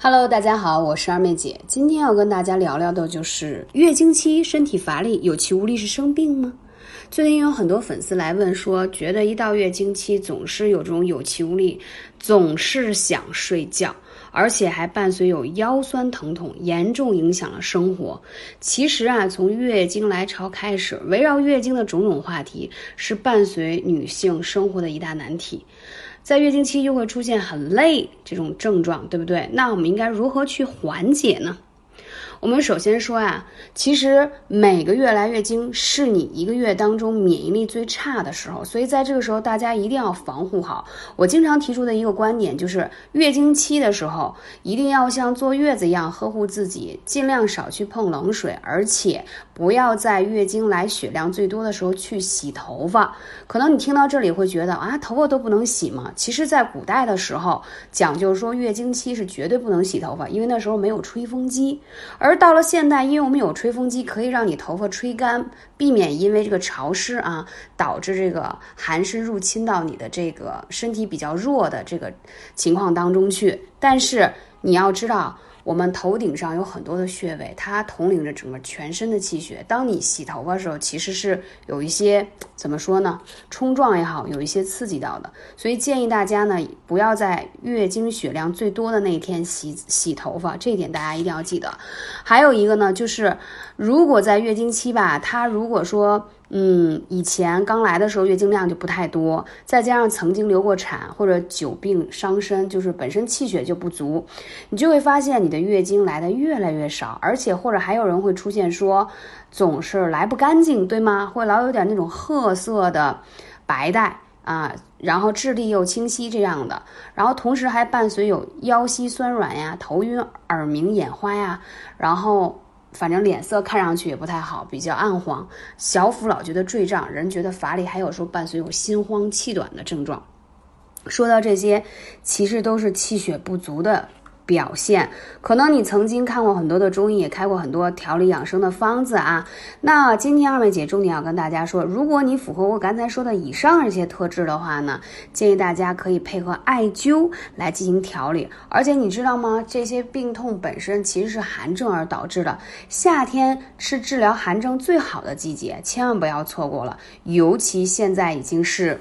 Hello，大家好，我是二妹姐。今天要跟大家聊聊的就是月经期身体乏力、有气无力是生病吗？最近有很多粉丝来问说，觉得一到月经期总是有这种有气无力，总是想睡觉，而且还伴随有腰酸疼痛，严重影响了生活。其实啊，从月经来潮开始，围绕月经的种种话题是伴随女性生活的一大难题。在月经期又会出现很累这种症状，对不对？那我们应该如何去缓解呢？我们首先说呀，其实每个月来月经是你一个月当中免疫力最差的时候，所以在这个时候大家一定要防护好。我经常提出的一个观点就是，月经期的时候一定要像坐月子一样呵护自己，尽量少去碰冷水，而且不要在月经来血量最多的时候去洗头发。可能你听到这里会觉得啊，头发都不能洗吗？其实，在古代的时候讲究说月经期是绝对不能洗头发，因为那时候没有吹风机，而而到了现代，因为我们有吹风机，可以让你头发吹干，避免因为这个潮湿啊，导致这个寒湿入侵到你的这个身体比较弱的这个情况当中去。但是你要知道。我们头顶上有很多的穴位，它统领着整个全身的气血。当你洗头发的时候，其实是有一些怎么说呢？冲撞也好，有一些刺激到的。所以建议大家呢，不要在月经血量最多的那一天洗洗头发，这一点大家一定要记得。还有一个呢，就是如果在月经期吧，它如果说。嗯，以前刚来的时候月经量就不太多，再加上曾经流过产或者久病伤身，就是本身气血就不足，你就会发现你的月经来的越来越少，而且或者还有人会出现说总是来不干净，对吗？会老有点那种褐色的白带啊，然后质地又清晰这样的，然后同时还伴随有腰膝酸软呀、头晕、耳鸣、眼花呀，然后。反正脸色看上去也不太好，比较暗黄，小腹老觉得坠胀，人觉得乏力，还有时候伴随有心慌气短的症状。说到这些，其实都是气血不足的。表现可能你曾经看过很多的中医，也开过很多调理养生的方子啊。那今天二妹姐重点要跟大家说，如果你符合我刚才说的以上这些特质的话呢，建议大家可以配合艾灸来进行调理。而且你知道吗？这些病痛本身其实是寒症而导致的，夏天是治疗寒症最好的季节，千万不要错过了。尤其现在已经是。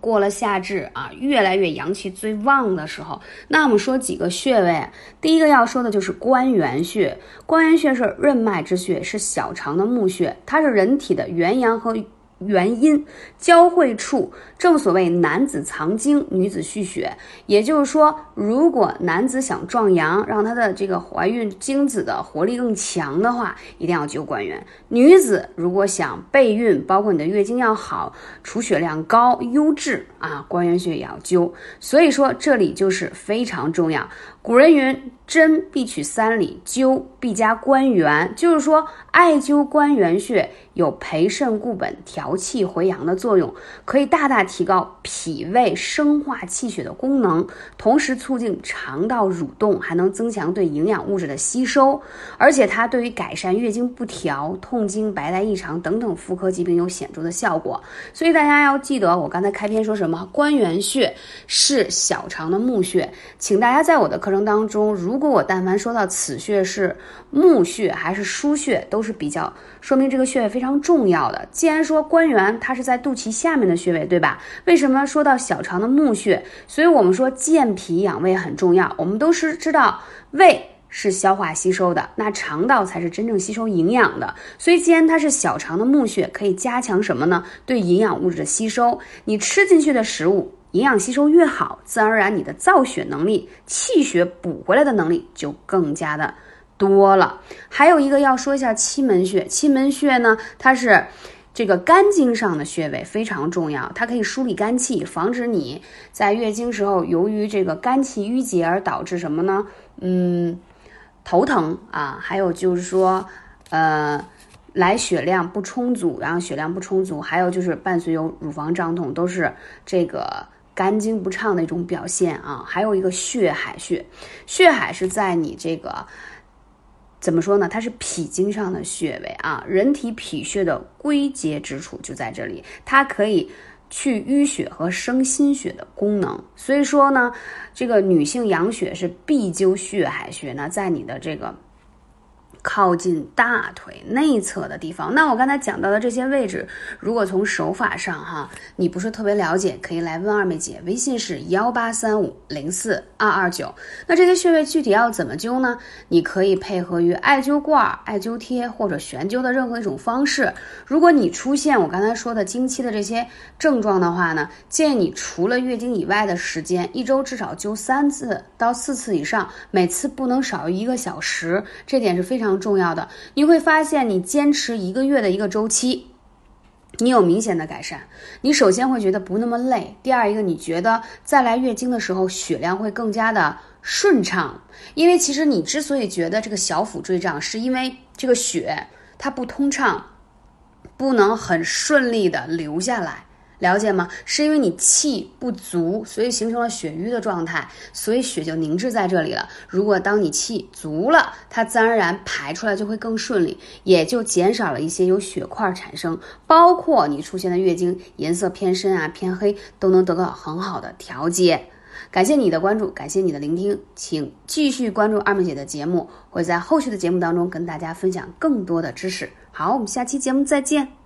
过了夏至啊，越来越阳气最旺的时候，那我们说几个穴位，第一个要说的就是关元穴。关元穴是任脉之穴，是小肠的募穴，它是人体的元阳和。原因交汇处，正所谓男子藏精，女子蓄血。也就是说，如果男子想壮阳，让他的这个怀孕精子的活力更强的话，一定要灸关元；女子如果想备孕，包括你的月经要好，储血量高、优质啊，关元穴也要灸。所以说，这里就是非常重要。古人云：“针必取三里，灸必加关元。”就是说，艾灸关元穴有培肾固本、调调气回阳的作用，可以大大提高脾胃生化气血的功能，同时促进肠道蠕动，还能增强对营养物质的吸收。而且，它对于改善月经不调、痛经、白带异常等等妇科疾病有显著的效果。所以，大家要记得，我刚才开篇说什么？关元穴是小肠的募穴，请大家在我的课程。当中，如果我但凡说到此穴是募穴还是腧穴，都是比较说明这个穴位非常重要的。既然说关关元它是在肚脐下面的穴位，对吧？为什么说到小肠的募穴？所以我们说健脾养胃很重要。我们都是知道胃是消化吸收的，那肠道才是真正吸收营养的。所以既然它是小肠的募穴，可以加强什么呢？对营养物质的吸收。你吃进去的食物。营养吸收越好，自然而然你的造血能力、气血补回来的能力就更加的多了。还有一个要说一下期门穴，期门穴呢，它是这个肝经上的穴位，非常重要。它可以梳理肝气，防止你在月经时候由于这个肝气郁结而导致什么呢？嗯，头疼啊，还有就是说，呃，来血量不充足，然后血量不充足，还有就是伴随有乳房胀痛，都是这个。肝经不畅的一种表现啊，还有一个血海穴，血海是在你这个怎么说呢？它是脾经上的穴位啊，人体脾穴的归结之处就在这里，它可以去淤血和生心血的功能。所以说呢，这个女性养血是必灸血海穴呢，在你的这个。靠近大腿内侧的地方，那我刚才讲到的这些位置，如果从手法上哈，你不是特别了解，可以来问二妹姐，微信是幺八三五零四二二九。那这些穴位具体要怎么灸呢？你可以配合于艾灸罐、艾灸贴或者悬灸的任何一种方式。如果你出现我刚才说的经期的这些症状的话呢，建议你除了月经以外的时间，一周至少灸三次到四次以上，每次不能少于一个小时，这点是非常。重要的，你会发现你坚持一个月的一个周期，你有明显的改善。你首先会觉得不那么累，第二一个你觉得再来月经的时候血量会更加的顺畅，因为其实你之所以觉得这个小腹坠胀，是因为这个血它不通畅，不能很顺利的流下来。了解吗？是因为你气不足，所以形成了血瘀的状态，所以血就凝滞在这里了。如果当你气足了，它自然而然排出来就会更顺利，也就减少了一些有血块产生，包括你出现的月经颜色偏深啊、偏黑，都能得到很好的调节。感谢你的关注，感谢你的聆听，请继续关注二妹姐的节目，会在后续的节目当中跟大家分享更多的知识。好，我们下期节目再见。